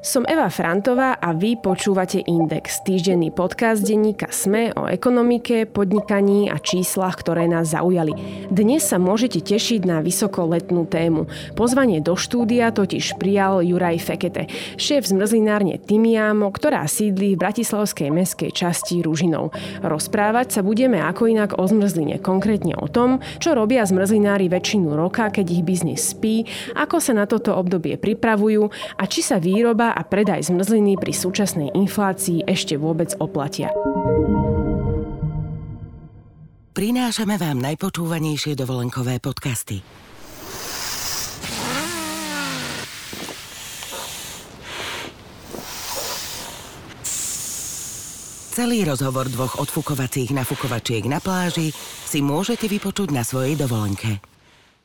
Som Eva Frantová a vy počúvate Index, týždenný podcast denníka SME o ekonomike, podnikaní a číslach, ktoré nás zaujali. Dnes sa môžete tešiť na vysokoletnú tému. Pozvanie do štúdia totiž prijal Juraj Fekete, šéf zmrzlinárne Timiamo, ktorá sídli v bratislavskej meskej časti Ružinov. Rozprávať sa budeme ako inak o zmrzline, konkrétne o tom, čo robia zmrzlinári väčšinu roka, keď ich biznis spí, ako sa na toto obdobie pripravujú a či sa výroba a predaj zmrzliny pri súčasnej inflácii ešte vôbec oplatia. Prinášame vám najpočúvanejšie dovolenkové podcasty. Celý rozhovor dvoch odfukovacích nafukovačiek na pláži si môžete vypočuť na svojej dovolenke.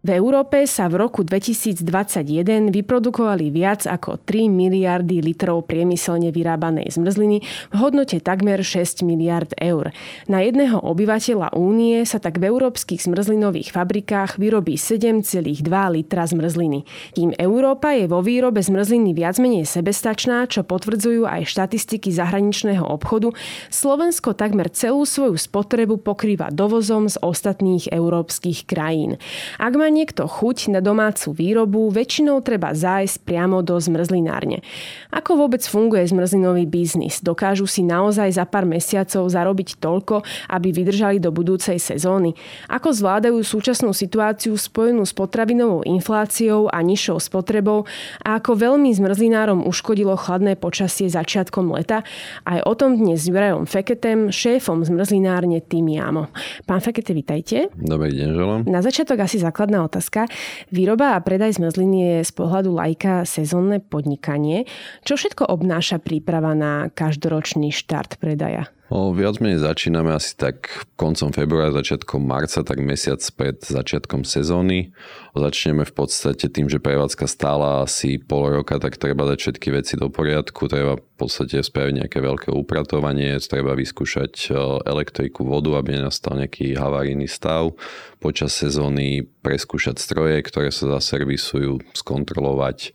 v Európe sa v roku 2021 vyprodukovali viac ako 3 miliardy litrov priemyselne vyrábanej zmrzliny v hodnote takmer 6 miliard eur. Na jedného obyvateľa únie sa tak v európskych zmrzlinových fabrikách vyrobí 7,2 litra zmrzliny. Kým Európa je vo výrobe zmrzliny viac menej sebestačná, čo potvrdzujú aj štatistiky zahraničného obchodu, Slovensko takmer celú svoju spotrebu pokrýva dovozom z ostatných európskych krajín. Ak má niekto chuť na domácu výrobu, väčšinou treba zájsť priamo do zmrzlinárne. Ako vôbec funguje zmrzlinový biznis? Dokážu si naozaj za pár mesiacov zarobiť toľko, aby vydržali do budúcej sezóny? Ako zvládajú súčasnú situáciu spojenú s potravinovou infláciou a nižšou spotrebou a ako veľmi zmrzlinárom uškodilo chladné počasie začiatkom leta? Aj o tom dnes s Jurajom Feketem, šéfom zmrzlinárne Timiamo. Pán Fekete, vitajte. Dobrý deň, želám. Na začiatok asi základná otázka. Výroba a predaj zmrzliny je z pohľadu lajka sezónne podnikanie. Čo všetko obnáša príprava na každoročný štart predaja? O, viac menej začíname asi tak koncom februára, začiatkom marca, tak mesiac pred začiatkom sezóny. Začneme v podstate tým, že prevádzka stála asi pol roka, tak treba dať všetky veci do poriadku, treba v podstate spraviť nejaké veľké upratovanie, treba vyskúšať elektriku, vodu, aby nenastal nejaký havarijný stav. Počas sezóny preskúšať stroje, ktoré sa zaservisujú, skontrolovať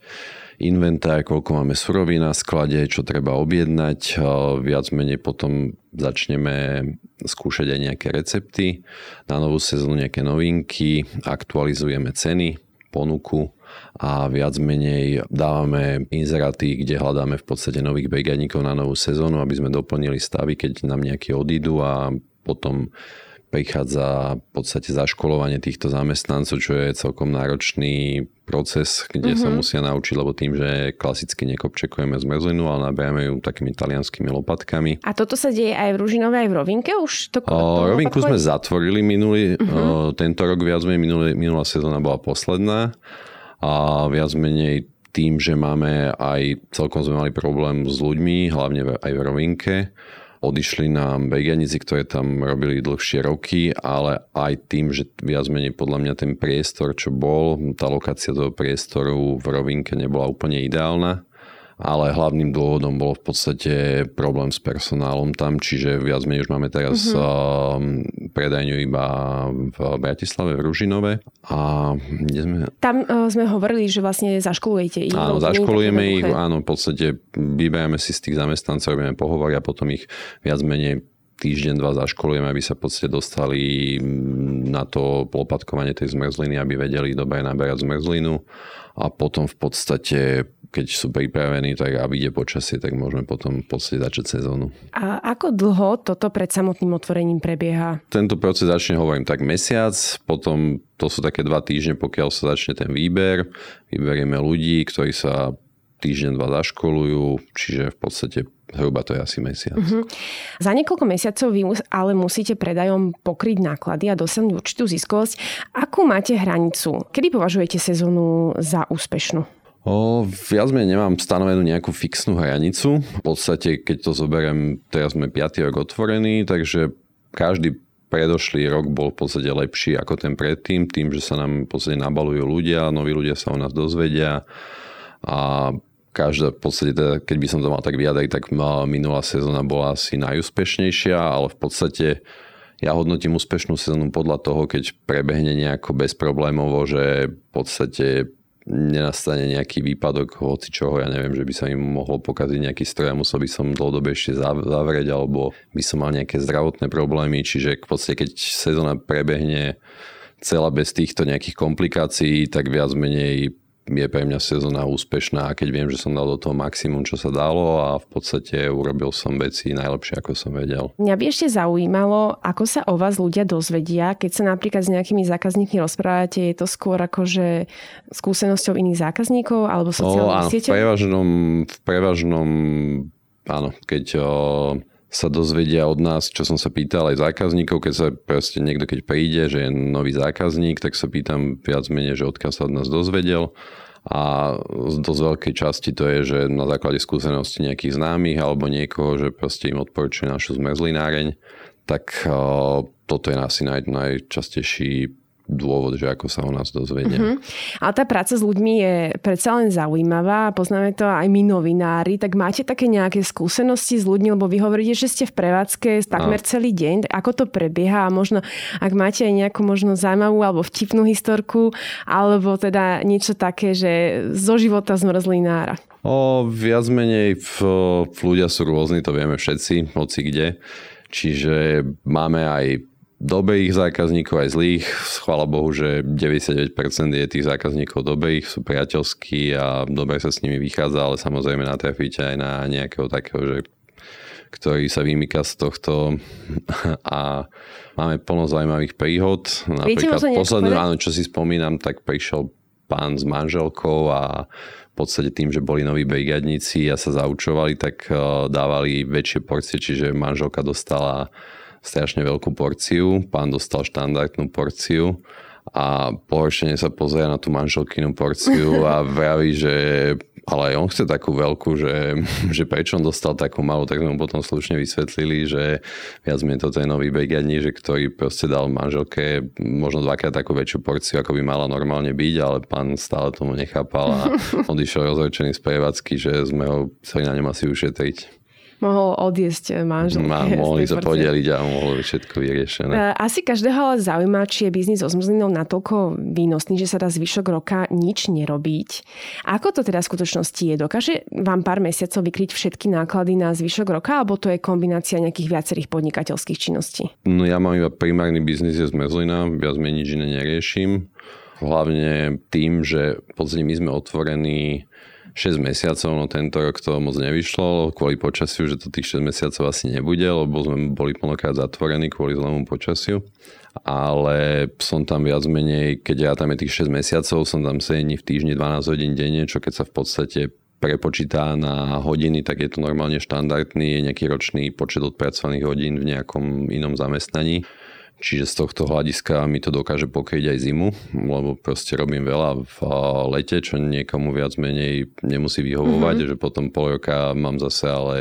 inventár, koľko máme surovín na sklade, čo treba objednať. Viac menej potom začneme skúšať aj nejaké recepty. Na novú sezónu nejaké novinky, aktualizujeme ceny, ponuku a viac menej dávame inzeráty, kde hľadáme v podstate nových brigadníkov na novú sezónu, aby sme doplnili stavy, keď nám nejaké odídu a potom prichádza v podstate zaškolovanie týchto zamestnancov, čo je celkom náročný proces, kde mm-hmm. sa mhm. musia naučiť, lebo tým, že klasicky nekopčekujeme zmrzlinu, ale nabijeme ju takými talianskými lopatkami. A toto sa deje aj v Ružinove, aj v Rovinke? Už to, to o, Rovinku sme zatvorili minulý, mm-hmm. o, tento rok viac menej, minulý, minulá sezóna bola posledná a viac menej tým, že máme aj, celkom sme mali problém s ľuďmi, hlavne aj v Rovinke, odišli nám veganici, ktoré tam robili dlhšie roky, ale aj tým, že viac menej podľa mňa ten priestor, čo bol, tá lokácia toho priestoru v rovinke nebola úplne ideálna ale hlavným dôvodom bol v podstate problém s personálom tam, čiže viac menej už máme teraz mm-hmm. predajňu iba v Bratislave, v Ružinove. A kde sme? Tam uh, sme hovorili, že vlastne zaškolujete ich. Áno, zaškolujeme ich, áno, v podstate vyberáme si z tých zamestnancov, robíme pohovory a potom ich viac menej týždeň, dva zaškolujeme, aby sa v podstate dostali na to lopatkovanie tej zmrzliny, aby vedeli dobre naberať zmrzlinu a potom v podstate keď sú pripravení, tak a vyjde počasie, tak môžeme potom v podstate začať sezónu. A ako dlho toto pred samotným otvorením prebieha? Tento proces začne, hovorím, tak mesiac, potom to sú také dva týždne, pokiaľ sa začne ten výber. Vyberieme ľudí, ktorí sa týždeň, dva zaškolujú, čiže v podstate Hruba to je asi mesiac. Uh-huh. Za niekoľko mesiacov vy ale musíte predajom pokryť náklady a dosiahnuť určitú ziskovosť. Akú máte hranicu? Kedy považujete sezónu za úspešnú? O, viac menej nemám stanovenú nejakú fixnú hranicu. V podstate, keď to zoberiem, teraz sme 5. rok otvorení, takže každý predošlý rok bol v podstate lepší ako ten predtým, tým, že sa nám v podstate nabalujú ľudia, noví ľudia sa o nás dozvedia a každá, v podstate teda, keď by som to mal tak vyjadriť, tak minulá sezóna bola asi najúspešnejšia, ale v podstate ja hodnotím úspešnú sezónu podľa toho, keď prebehne nejako bezproblémovo, že v podstate nenastane nejaký výpadok hoci čoho, ja neviem, že by sa im mohol pokaziť nejaký stroj. A musel by som dlhodobé ešte zavrieť alebo by som mal nejaké zdravotné problémy, čiže v podstate keď sezóna prebehne celá bez týchto nejakých komplikácií, tak viac menej je pre mňa sezóna úspešná, keď viem, že som dal do toho maximum, čo sa dalo a v podstate urobil som veci najlepšie, ako som vedel. Mňa by ešte zaujímalo, ako sa o vás ľudia dozvedia, keď sa napríklad s nejakými zákazníkmi rozprávate, je to skôr akože skúsenosťou iných zákazníkov alebo sociálnych no, sieťach? V prevažnom, v prevažnom, áno, keď o, sa dozvedia od nás, čo som sa pýtal aj zákazníkov, keď sa proste niekto keď príde, že je nový zákazník, tak sa pýtam viac menej, že odkiaľ sa od nás dozvedel. A z dosť veľkej časti to je, že na základe skúsenosti nejakých známych alebo niekoho, že proste im odporúčuje našu zmrzlináreň, tak toto je asi naj, najčastejší dôvod, že ako sa o nás dozvedia. Uh-huh. Ale tá práca s ľuďmi je predsa len zaujímavá, poznáme to aj my novinári, tak máte také nejaké skúsenosti s ľuďmi, lebo vy hovoríte, že ste v prevádzke takmer no. celý deň, ako to prebieha a možno, ak máte aj nejakú možno zaujímavú alebo vtipnú historku, alebo teda niečo také, že zo života zmrzlinára. O, viac menej v, v ľudia sú rôzni, to vieme všetci, hoci kde. Čiže máme aj dobrých zákazníkov aj zlých. Chvála Bohu, že 99% je tých zákazníkov dobrých, sú priateľskí a dobre sa s nimi vychádza, ale samozrejme natrafíte aj na nejakého takého, že ktorý sa vymýka z tohto a máme plno zaujímavých príhod. Napríklad poslednú, áno, čo si spomínam, tak prišiel pán s manželkou a v podstate tým, že boli noví brigadníci a sa zaučovali, tak eh, dávali väčšie porcie, čiže manželka dostala strašne veľkú porciu, pán dostal štandardnú porciu a pohoršenie sa pozrie na tú manželkinu porciu a vraví, že ale aj on chce takú veľkú, že, že prečo on dostal takú malú, tak sme mu potom slušne vysvetlili, že viac menej toto je nový begadní, že ktorý proste dal manželke možno dvakrát takú väčšiu porciu, ako by mala normálne byť, ale pán stále tomu nechápal a odišiel rozhorčený z prevádzky, že sme ho chceli na ňom asi ušetriť mohol odjesť manželke. Má, mohli sa podeliť a mohlo byť všetko vyriešené. E, asi každého ale zaujíma, či je biznis so zmrzlinou natoľko výnosný, že sa dá zvyšok roka nič nerobiť. Ako to teda v skutočnosti je? Dokáže vám pár mesiacov vykryť všetky náklady na zvyšok roka, alebo to je kombinácia nejakých viacerých podnikateľských činností? No ja mám iba primárny biznis je zmrzlina, viac menej nič iné neriešim. Hlavne tým, že v podstate my sme otvorení 6 mesiacov, no tento rok to moc nevyšlo kvôli počasiu, že to tých 6 mesiacov asi nebude, lebo sme boli plnokrát zatvorení kvôli zlému počasiu. Ale som tam viac menej, keď ja tam je tých 6 mesiacov, som tam 7 dní v týždni, 12 hodín denne, čo keď sa v podstate prepočítá na hodiny, tak je to normálne štandardný, je nejaký ročný počet odpracovaných hodín v nejakom inom zamestnaní. Čiže z tohto hľadiska mi to dokáže pokryť aj zimu, lebo proste robím veľa v lete, čo niekomu viac menej nemusí vyhovovať, mm-hmm. že potom pol roka mám zase ale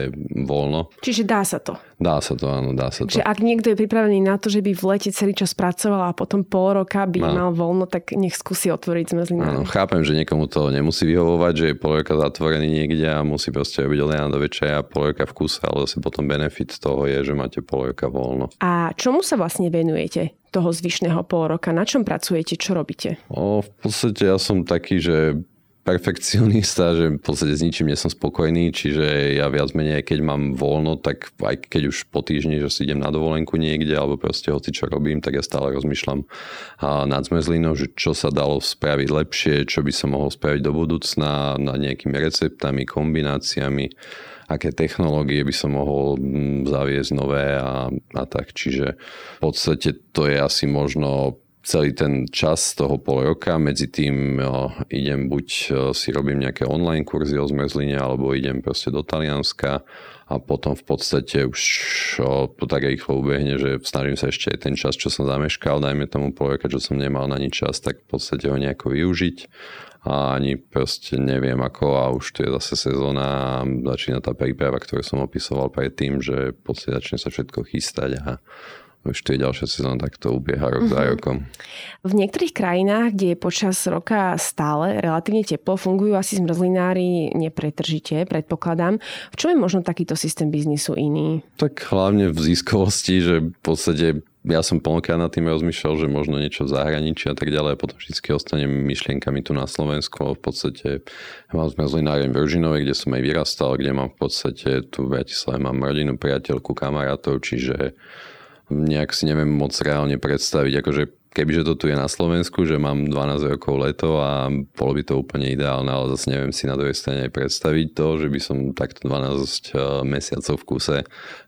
voľno. Čiže dá sa to? Dá sa to, áno, dá sa to. Čiže ak niekto je pripravený na to, že by v lete celý čas pracoval a potom pol roka by no. mal voľno, tak nech skúsi otvoriť zmrzlinu. Áno, chápem, že niekomu to nemusí vyhovovať, že je pol roka zatvorený niekde a musí proste robiť od do večera pol roka v kuse, ale zase potom benefit toho je, že máte pol roka voľno. A čomu sa vlastne venujete? toho zvyšného pol roka? Na čom pracujete? Čo robíte? O, v podstate ja som taký, že perfekcionista, že v podstate s ničím nie som spokojný, čiže ja viac menej, keď mám voľno, tak aj keď už po týždni, že si idem na dovolenku niekde, alebo proste hoci čo robím, tak ja stále rozmýšľam nad zmrzlinou, že čo sa dalo spraviť lepšie, čo by sa mohol spraviť do budúcna, nad nejakými receptami, kombináciami, aké technológie by som mohol mm, zaviesť nové a, a tak. Čiže v podstate to je asi možno celý ten čas toho pol roka. Medzi tým jo, idem buď si robím nejaké online kurzy o zmrzline, alebo idem proste do Talianska a potom v podstate už jo, to tak rýchlo ubehne, že snažím sa ešte aj ten čas, čo som zameškal, dajme tomu pol roka, čo som nemal na nič čas, tak v podstate ho nejako využiť a ani proste neviem ako a už tu je zase sezóna a začína tá príprava, ktorú som opisoval predtým, že v začne sa všetko chystať a už to je ďalšia sezóna, tak to ubieha rok uh-huh. za mhm. rokom. V niektorých krajinách, kde je počas roka stále relatívne teplo, fungujú asi zmrzlinári nepretržite, predpokladám. V čom je možno takýto systém biznisu iný? Tak hlavne v ziskovosti, že v podstate ja som plnokrát nad tým rozmýšľal, že možno niečo v zahraničí a tak ďalej a potom vždy ostanem myšlienkami tu na Slovensku. V podstate mám zmrzlináreň v Ružinovej, kde som aj vyrastal, kde mám v podstate tu v Bratislave mám rodinu, priateľku, kamarátov, čiže nejak si neviem moc reálne predstaviť, akože kebyže to tu je na Slovensku, že mám 12 rokov leto a bolo by to úplne ideálne, ale zase neviem si na druhej strane predstaviť to, že by som takto 12 eh, mesiacov v kuse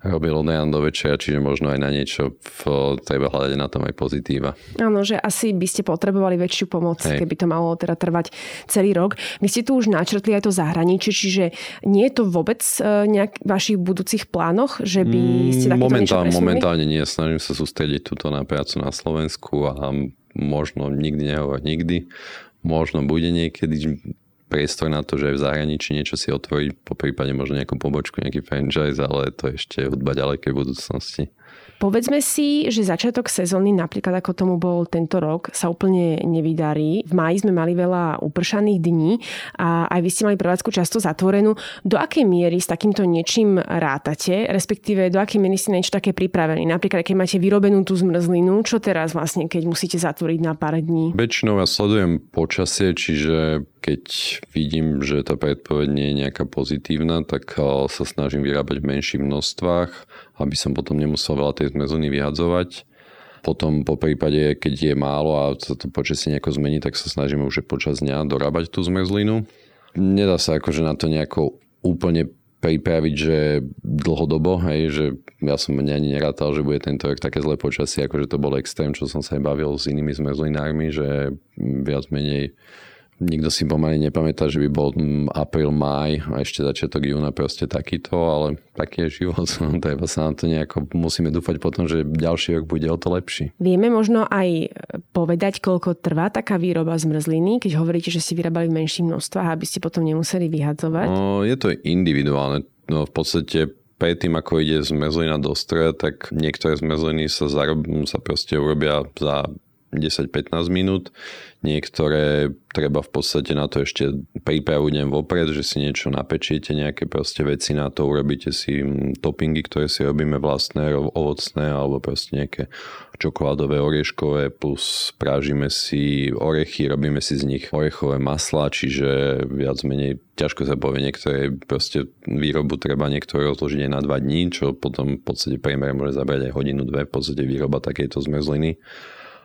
robil od do večera, čiže možno aj na niečo v, treba hľadať na tom aj pozitíva. Áno, že asi by ste potrebovali väčšiu pomoc, Hej. keby to malo teda trvať celý rok. Vy ste tu už načrtli aj to zahraničie, čiže nie je to vôbec eh, nejak vašich budúcich plánoch, že by ste takéto momentálne, niečo Momentálne nie, snažím sa sústrediť túto na prácu na Slovensku a a možno nikdy nehovor nikdy, možno bude niekedy priestor na to, že aj v zahraničí niečo si otvoriť, po prípade možno nejakú pobočku, nejaký franchise, ale to ešte hudba ďalekej budúcnosti. Povedzme si, že začiatok sezóny, napríklad ako tomu bol tento rok, sa úplne nevydarí. V máji sme mali veľa upršaných dní a aj vy ste mali prevádzku často zatvorenú. Do akej miery s takýmto niečím rátate, respektíve do akej miery ste niečo také pripravení? Napríklad, keď máte vyrobenú tú zmrzlinu, čo teraz vlastne, keď musíte zatvoriť na pár dní? Väčšinou ja sledujem počasie, čiže keď vidím, že tá predpoveď nie je nejaká pozitívna, tak eh, sa snažím vyrábať v menších množstvách, aby som potom nemusel veľa tej zmrzliny vyhadzovať. Potom po prípade, keď je málo a sa to počasie nejako zmení, tak sa snažíme už počas dňa dorábať tú zmrzlinu. Nedá sa akože na to nejako úplne pripraviť, že dlhodobo, hej, že ja som ani nerátal, že bude tento rok také zlé počasie, akože to bol extrém, čo som sa aj bavil s inými zmrzlinármi, že viac menej Nikto si pomaly nepamätá, že by bol mm, apríl, maj a ešte začiatok júna proste takýto, ale taký je život. Treba sa na to nejako, musíme dúfať potom, že ďalší rok bude o to lepší. Vieme možno aj povedať, koľko trvá taká výroba zmrzliny, keď hovoríte, že si vyrábali v menších množstvách, aby ste potom nemuseli vyhadzovať? No, je to individuálne. No, v podstate predtým, ako ide zmrzlina do stroja, tak niektoré zmrzliny sa, zarob, sa proste urobia za 10-15 minút. Niektoré treba v podstate na to ešte prípravu deň vopred, že si niečo napečiete, nejaké proste veci na to, urobíte si toppingy, ktoré si robíme vlastné, ovocné alebo proste nejaké čokoládové, orieškové, plus prážime si orechy, robíme si z nich orechové masla, čiže viac menej ťažko sa povie, niektoré proste výrobu treba niektoré rozložiť aj na dva dní, čo potom v podstate priemer môže zabrať aj hodinu, dve, v podstate výroba takejto zmrzliny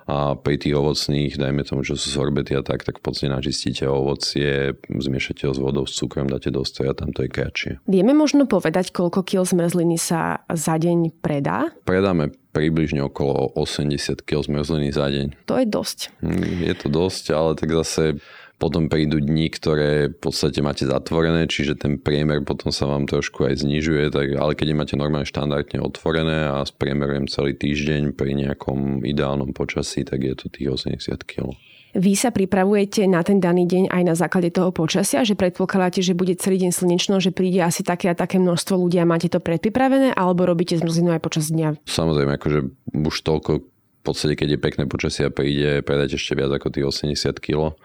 a pri tých ovocných, dajme tomu, že sú sorbety a tak, tak v podstate načistíte ovocie, zmiešate ho s vodou, s cukrom, dáte do stoja, tam to je kratšie. Vieme možno povedať, koľko kil zmrzliny sa za deň predá? Predáme približne okolo 80 kg zmrzliny za deň. To je dosť. Hm, je to dosť, ale tak zase potom prídu dni, ktoré v podstate máte zatvorené, čiže ten priemer potom sa vám trošku aj znižuje, tak, ale keď máte normálne štandardne otvorené a spriemerujem celý týždeň pri nejakom ideálnom počasí, tak je to tých 80 kg. Vy sa pripravujete na ten daný deň aj na základe toho počasia, že predpokladáte, že bude celý deň slnečno, že príde asi také a také množstvo ľudí a máte to predpripravené, alebo robíte zmrzlinu aj počas dňa? Samozrejme, akože už toľko v podstate, keď je pekné počasie a príde predať ešte viac ako tých 80 kg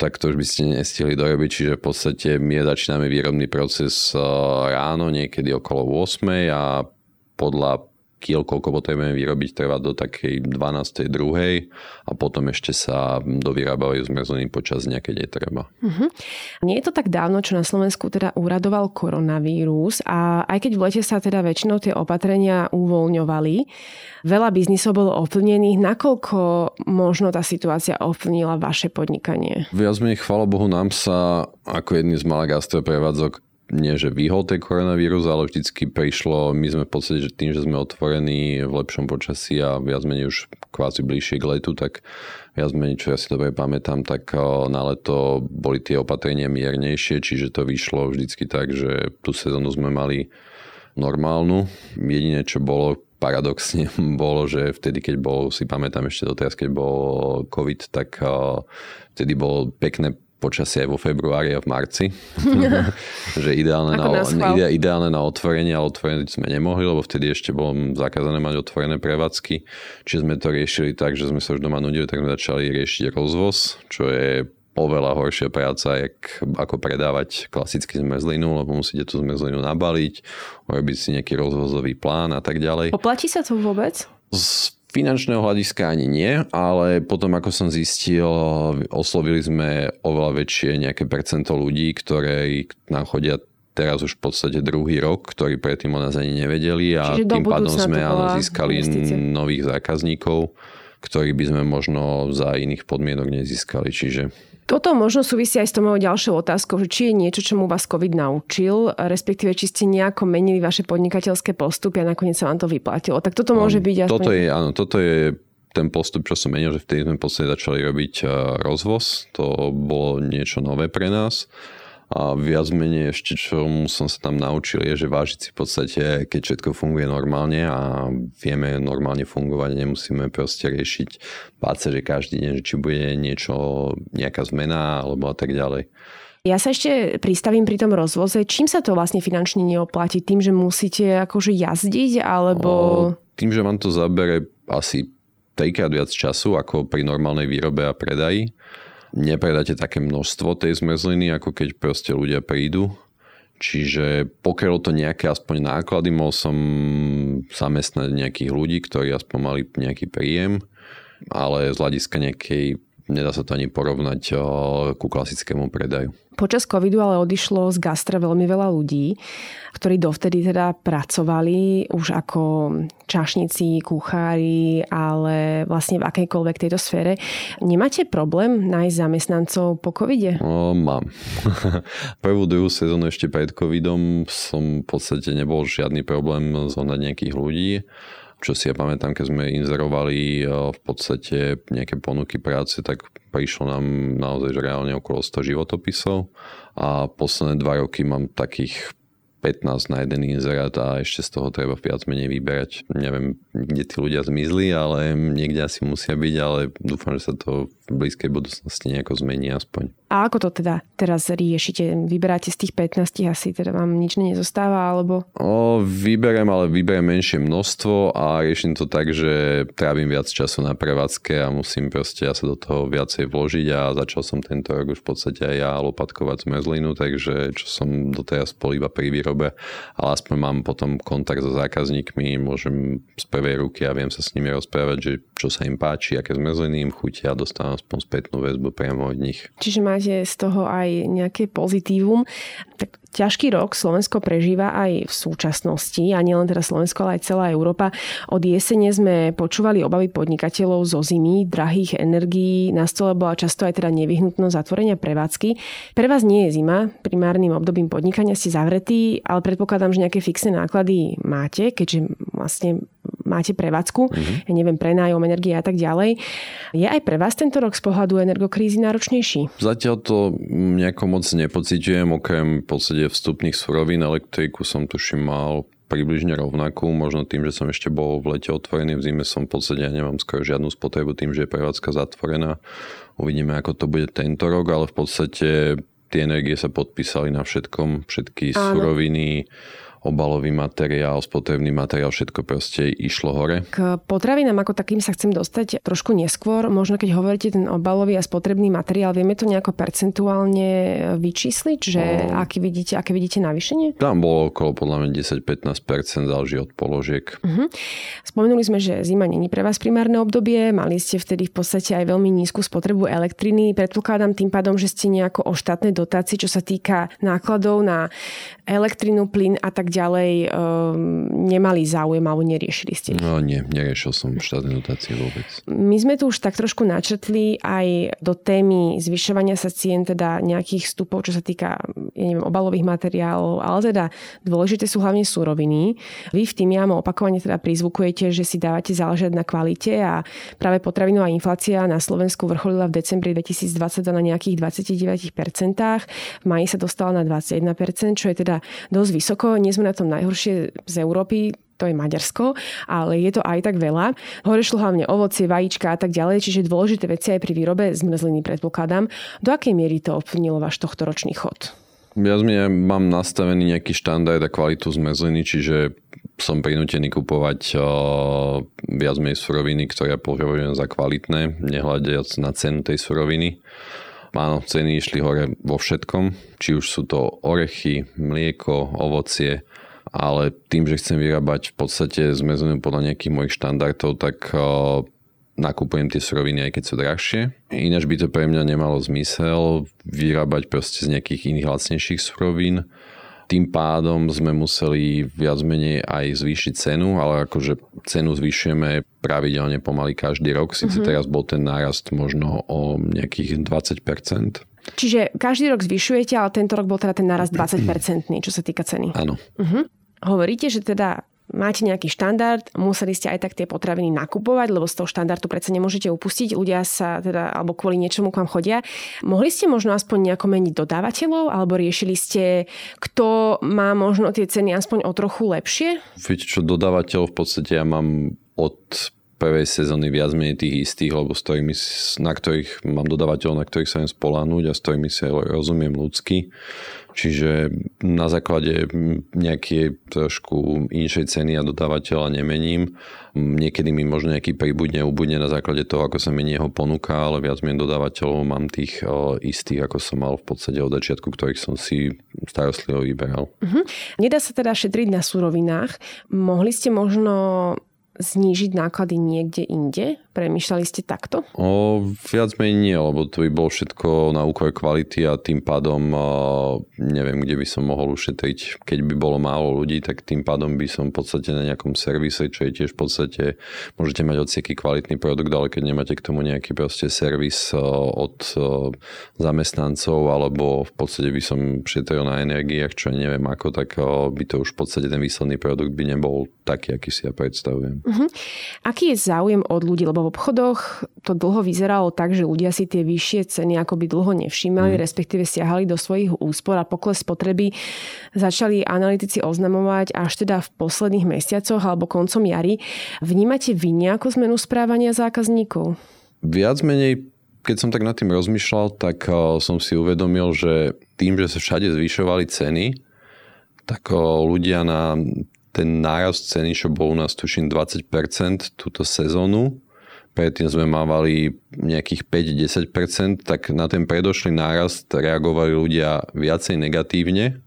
tak to už by ste nestihli dorobiť, čiže v podstate my začíname výrobný proces eh, ráno, niekedy okolo 8 a podľa kiel, koľko potrebujeme vyrobiť, trvá do takej 12. druhej a potom ešte sa dovyrábajú zmrzliny počas dňa, keď je treba. Uh-huh. Nie je to tak dávno, čo na Slovensku teda úradoval koronavírus a aj keď v lete sa teda väčšinou tie opatrenia uvoľňovali, veľa biznisov bolo ovplyvnených. Nakoľko možno tá situácia ovplyvnila vaše podnikanie? Viac menej, chvála Bohu, nám sa ako jedný z malých gastroprevádzok nie že vyhol ten koronavírus, ale vždycky prišlo, my sme v podstate, že tým, že sme otvorení v lepšom počasí a viac menej už kvázi bližšie k letu, tak viac menej, čo ja si dobre pamätám, tak na leto boli tie opatrenia miernejšie, čiže to vyšlo vždycky tak, že tú sezónu sme mali normálnu. Jediné, čo bolo paradoxne bolo, že vtedy, keď bol, si pamätám ešte doteraz, keď bol COVID, tak vtedy bolo pekné počasie aj vo februári a v marci. že ideálne na, ide, ideálne na otvorenie, ale otvorenie sme nemohli, lebo vtedy ešte bolo zakázané mať otvorené prevádzky. Čiže sme to riešili tak, že sme sa už doma nudili, tak sme začali riešiť rozvoz, čo je oveľa horšia práca, jak, ako predávať klasický zmrzlinu, lebo musíte tú zmrzlinu nabaliť, urobiť si nejaký rozvozový plán a tak ďalej. Oplatí sa to vôbec? Z finančného hľadiska ani nie, ale potom ako som zistil, oslovili sme oveľa väčšie nejaké percento ľudí, ktoré nám chodia teraz už v podstate druhý rok, ktorí predtým o nás ani nevedeli a Čiže tým pádom sme áno, získali investície. nových zákazníkov, ktorí by sme možno za iných podmienok nezískali. Čiže toto možno súvisí aj s tou mojou ďalšou otázkou, že či je niečo, čo mu vás COVID naučil, respektíve či ste nejako menili vaše podnikateľské postupy a nakoniec sa vám to vyplatilo. Tak toto môže byť aspoň... Toto je, áno, toto je ten postup, čo som menil, že vtedy sme v podstate začali robiť eh, rozvoz. To bolo niečo nové pre nás. A viac menej ešte, čo som sa tam naučil, je, že vážiť si v podstate, keď všetko funguje normálne a vieme normálne fungovať, nemusíme proste riešiť báť že každý deň, že či bude niečo, nejaká zmena alebo a tak ďalej. Ja sa ešte pristavím pri tom rozvoze. Čím sa to vlastne finančne neoplatí? Tým, že musíte akože jazdiť, alebo... O, tým, že vám to zabere asi trikrát viac času ako pri normálnej výrobe a predaji nepredáte také množstvo tej zmrzliny, ako keď proste ľudia prídu. Čiže pokrylo to nejaké aspoň náklady, mohol som zamestnať nejakých ľudí, ktorí aspoň mali nejaký príjem, ale z hľadiska nejakej nedá sa to ani porovnať ku klasickému predaju. Počas covidu ale odišlo z gastra veľmi veľa ľudí, ktorí dovtedy teda pracovali už ako čašníci, kuchári, ale vlastne v akejkoľvek tejto sfére. Nemáte problém nájsť zamestnancov po covide? O, mám. Prvú, druhú sezónu ešte pred covidom som v podstate nebol žiadny problém zohnať nejakých ľudí čo si ja pamätám, keď sme inzerovali eh, v podstate nejaké ponuky práce, tak prišlo nám naozaj reálne okolo 100 životopisov a posledné dva roky mám takých 15 na jeden inzerát a ešte z toho treba viac menej vyberať. Neviem, kde tí ľudia zmizli, ale niekde asi musia byť, ale dúfam, že sa to v blízkej budúcnosti nejako zmení aspoň. A ako to teda teraz riešite? Vyberáte z tých 15 asi, teda vám nič nezostáva, alebo? O, vyberiem, ale vyberiem menšie množstvo a riešim to tak, že trávim viac času na prevádzke a musím proste ja sa do toho viacej vložiť a začal som tento rok už v podstate aj ja lopatkovať zmrzlinu, takže čo som doteraz bol iba pri výrobe, ale aspoň mám potom kontakt so zákazníkmi, môžem z prvej ruky a viem sa s nimi rozprávať, že čo sa im páči, aké zmrzliny im chutia a dostávam aspoň spätnú väzbu priamo od nich. Čiže máte z toho aj nejaké pozitívum. Tak ťažký rok Slovensko prežíva aj v súčasnosti a nielen teda Slovensko, ale aj celá Európa. Od jesene sme počúvali obavy podnikateľov zo zimy, drahých energií, na stole bola často aj teda nevyhnutnosť zatvorenia prevádzky. Pre vás nie je zima, primárnym obdobím podnikania ste zavretí, ale predpokladám, že nejaké fixné náklady máte, keďže vlastne máte prevádzku, mm-hmm. ja neviem, prenájom, energie a tak ďalej. Je aj pre vás tento rok z pohľadu energokrízy náročnejší? Zatiaľ to nejako moc nepocitujem, okrem v podstate vstupných surovín elektriku som tuším mal približne rovnakú, možno tým, že som ešte bol v lete otvorený, v zime som v podstate ja nemám skoro žiadnu spotrebu tým, že je prevádzka zatvorená. Uvidíme, ako to bude tento rok, ale v podstate tie energie sa podpísali na všetkom, všetky Áno. suroviny, obalový materiál, spotrebný materiál, všetko proste išlo hore. K potravinám ako takým sa chcem dostať trošku neskôr. Možno keď hovoríte ten obalový a spotrebný materiál, vieme to nejako percentuálne vyčísliť, že no. aké vidíte, aké vidíte navýšenie? Tam bolo okolo podľa mňa 10-15%, záleží od položiek. Uh-huh. Spomenuli sme, že zima není pre vás primárne obdobie, mali ste vtedy v podstate aj veľmi nízku spotrebu elektriny. Predpokladám tým pádom, že ste nejako o štátnej dotácii, čo sa týka nákladov na elektrinu, plyn a tak ďalej um, nemali záujem alebo neriešili ste? No nie, neriešil som štátne dotácie vôbec. My sme tu už tak trošku načetli aj do témy zvyšovania sa cien teda nejakých vstupov, čo sa týka ja neviem, obalových materiálov, ale teda dôležité sú hlavne súroviny. Vy v tým jamo opakovane teda prizvukujete, že si dávate záležať na kvalite a práve potravinová inflácia na Slovensku vrcholila v decembri 2020 na nejakých 29%. V maji sa dostala na 21%, čo je teda dosť vysoko. Nie sme na tom najhoršie z Európy to je Maďarsko, ale je to aj tak veľa. Hore šlo hlavne ovocie, vajíčka a tak ďalej, čiže dôležité veci aj pri výrobe zmrzliny predpokladám. Do akej miery to ovplyvnilo váš tohtoročný chod? Ja mám nastavený nejaký štandard a kvalitu zmrzliny, čiže som prinútený kupovať uh, viac menej suroviny, ktoré považujem za kvalitné, nehľadiac na cenu tej suroviny. Áno, ceny išli hore vo všetkom, či už sú to orechy, mlieko, ovocie, ale tým, že chcem vyrábať v podstate zmrzlinu podľa nejakých mojich štandardov, tak uh, nakupujem tie suroviny, aj keď sú drahšie. Ináč by to pre mňa nemalo zmysel vyrábať proste z nejakých iných lacnejších surovín. Tým pádom sme museli viac menej aj zvýšiť cenu, ale akože cenu zvyšujeme pravidelne pomaly každý rok. Sice mm-hmm. teraz bol ten nárast možno o nejakých 20%. Čiže každý rok zvyšujete, ale tento rok bol teda ten nárast 20%, čo sa týka ceny. Áno. Uh-huh. Hovoríte, že teda máte nejaký štandard, museli ste aj tak tie potraviny nakupovať, lebo z toho štandardu predsa nemôžete upustiť, ľudia sa teda, alebo kvôli niečomu k vám chodia. Mohli ste možno aspoň nejako meniť dodávateľov, alebo riešili ste, kto má možno tie ceny aspoň o trochu lepšie? Viete čo, dodávateľov v podstate ja mám od prvej sezóny viac menej tých istých, lebo s ktorými, na ktorých mám dodávateľov, na ktorých sa viem spoláhnuť a s ktorými sa rozumiem ľudsky. Čiže na základe nejakej trošku inšej ceny a dodávateľa nemením. Niekedy mi možno nejaký príbudne ubudne na základe toho, ako sa mení jeho ponuka, ale viac menej dodávateľov mám tých istých, ako som mal v podstate od začiatku, ktorých som si starostlivo vyberal. Uh-huh. Nedá sa teda šetriť na surovinách. Mohli ste možno znížiť náklady niekde inde? Premýšľali ste takto? O, viac menej nie, lebo to by bolo všetko na úkor kvality a tým pádom neviem, kde by som mohol ušetriť. Keď by bolo málo ľudí, tak tým pádom by som v podstate na nejakom servise, čo je tiež v podstate, môžete mať odseky kvalitný produkt, ale keď nemáte k tomu nejaký proste servis od zamestnancov alebo v podstate by som šetril na energiách, čo neviem ako, tak by to už v podstate ten výsledný produkt by nebol taký, aký si ja predstavujem. Uh-huh. Aký je záujem od ľudí? Lebo v obchodoch to dlho vyzeralo tak, že ľudia si tie vyššie ceny akoby dlho nevšímali, uh-huh. respektíve siahali do svojich úspor a pokles spotreby začali analytici oznamovať až teda v posledných mesiacoch alebo koncom jary. Vnímate vy nejakú zmenu správania zákazníkov? Viac menej keď som tak nad tým rozmýšľal, tak eh, som si uvedomil, že tým, že sa všade zvyšovali ceny, tak eh, ľudia na ten nárast ceny, čo bol u nás tuším 20% túto sezónu, predtým sme mávali nejakých 5-10%, tak na ten predošlý nárast reagovali ľudia viacej negatívne,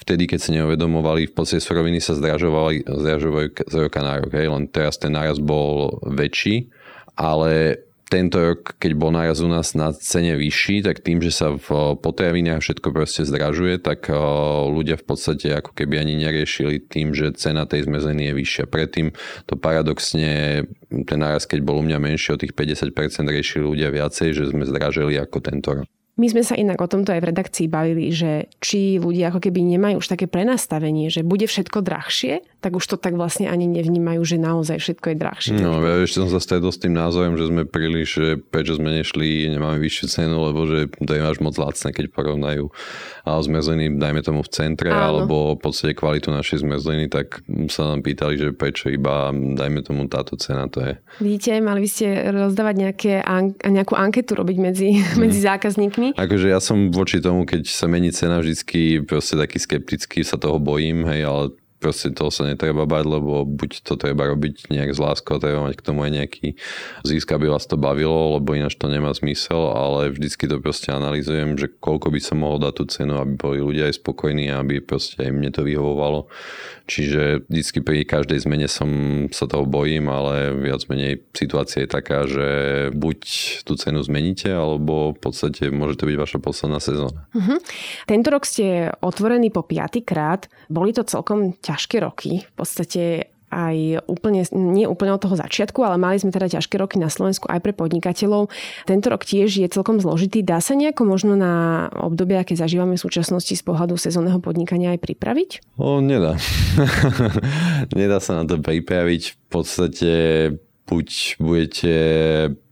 vtedy, keď si neuvedomovali, v podstate suroviny sa zdražovali, zdražovajú z roka na rok. Hej. Len teraz ten nárast bol väčší, ale tento rok, keď bol náraz u nás na cene vyšší, tak tým, že sa v potravinách všetko proste zdražuje, tak ľudia v podstate ako keby ani neriešili tým, že cena tej zmrzliny je vyššia. Predtým to paradoxne, ten náraz, keď bol u mňa menší o tých 50%, riešili ľudia viacej, že sme zdražili ako tento rok. My sme sa inak o tomto aj v redakcii bavili, že či ľudia ako keby nemajú už také prenastavenie, že bude všetko drahšie, tak už to tak vlastne ani nevnímajú, že naozaj všetko je drahšie. No, ja ešte som sa stredol s tým názorom, že sme príliš, že prečo sme nešli, nemáme vyššiu cenu, lebo že to je až moc lacné, keď porovnajú zmrzliny, dajme tomu v centre, Áno. alebo v podstate kvalitu našej zmrzliny, tak sa nám pýtali, že prečo iba, dajme tomu táto cena to je. Vidíte, mali by ste rozdávať nejaké, nejakú anketu robiť medzi, hmm. medzi zákazníkmi. Akože ja som voči tomu, keď sa mení cena vždycky proste taký skeptický, sa toho bojím, hej, ale proste toho sa netreba bať, lebo buď to treba robiť nejak z láskou, treba mať k tomu aj nejaký zisk, aby vás to bavilo, lebo ináč to nemá zmysel, ale vždycky to proste analýzujem, že koľko by som mohol dať tú cenu, aby boli ľudia aj spokojní aby proste aj mne to vyhovovalo. Čiže vždycky pri každej zmene som sa toho bojím, ale viac menej situácia je taká, že buď tú cenu zmeníte, alebo v podstate môže to byť vaša posledná sezóna. Uh-huh. Tento rok ste otvorení po piatýkrát. Boli to celkom ťažké roky. V podstate aj úplne, nie úplne od toho začiatku, ale mali sme teda ťažké roky na Slovensku aj pre podnikateľov. Tento rok tiež je celkom zložitý. Dá sa nejako možno na obdobie, aké zažívame v súčasnosti z pohľadu sezónneho podnikania aj pripraviť? O, nedá. nedá sa na to pripraviť. V podstate buď budete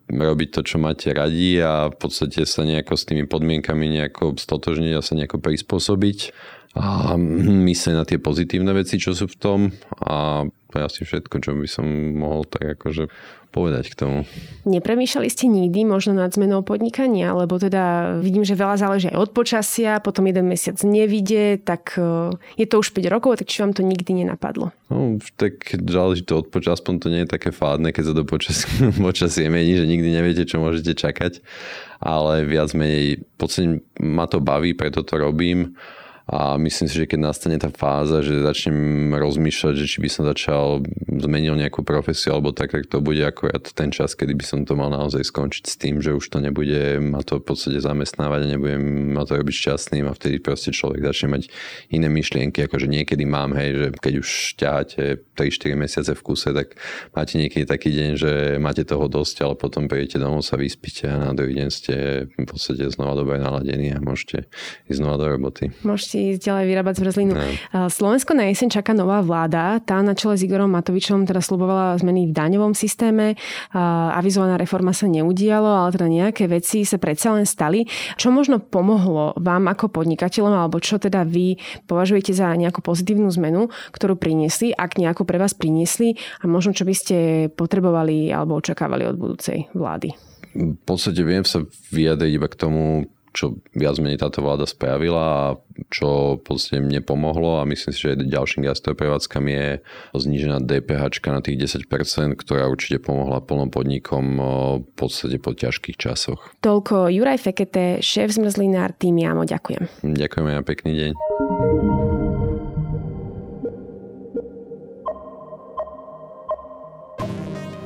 robiť to, čo máte radi a v podstate sa nejako s tými podmienkami nejako stotožniť a sa nejako prispôsobiť a myslieť na tie pozitívne veci, čo sú v tom a to je asi všetko, čo by som mohol tak akože povedať k tomu. Nepremýšľali ste nikdy možno nad zmenou podnikania, lebo teda vidím, že veľa záleží aj od počasia, potom jeden mesiac nevidie, tak e, je to už 5 rokov, tak či vám to nikdy nenapadlo? No, tak záleží to od počasia, aspoň to nie je také fádne, keď sa do počas, počasie mení, že nikdy neviete, čo môžete čakať, ale viac menej, podstate ma to baví, preto to robím a myslím si, že keď nastane tá fáza, že začnem rozmýšľať, že či by som začal zmenil nejakú profesiu alebo tak, tak to bude akorát ten čas, kedy by som to mal naozaj skončiť s tým, že už to nebude ma to v podstate zamestnávať a nebudem ma to robiť šťastným a vtedy proste človek začne mať iné myšlienky, akože niekedy mám, hej, že keď už ťaháte 3-4 mesiace v kuse, tak máte niekedy taký deň, že máte toho dosť, ale potom prídete domov, sa vyspíte a na druhý deň ste v podstate znova dobre naladení a môžete ísť znova do roboty. Môžete si ďalej vyrábať zmrzlinu. No. Slovensko na jeseň čaká nová vláda. Tá na čele s Igorom Matovičom teda slubovala zmeny v daňovom systéme. Avizovaná reforma sa neudialo, ale teda nejaké veci sa predsa len stali. Čo možno pomohlo vám ako podnikateľom, alebo čo teda vy považujete za nejakú pozitívnu zmenu, ktorú priniesli, ak nejakú pre vás priniesli a možno čo by ste potrebovali alebo očakávali od budúcej vlády? V podstate viem sa vyjadriť iba k tomu, čo viac menej táto vláda spravila a čo podstate mne pomohlo a myslím si, že ďalším gastroprevádzkam je znížená DPH na tých 10%, ktorá určite pomohla plnom podnikom v podstate po ťažkých časoch. Toľko Juraj Fekete, šéf zmrzlinár tým Jamo, ďakujem. Ďakujeme a pekný deň.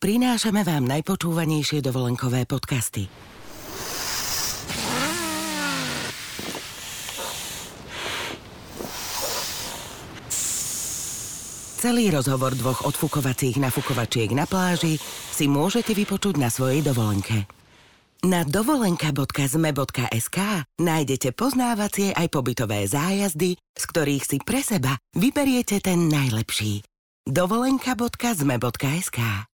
Prinášame vám najpočúvanejšie dovolenkové podcasty. Celý rozhovor dvoch odfukovacích nafukovačiek na pláži si môžete vypočuť na svojej dovolenke. Na dovolenka.zme.sk nájdete poznávacie aj pobytové zájazdy, z ktorých si pre seba vyberiete ten najlepší. dovolenka.zme.sk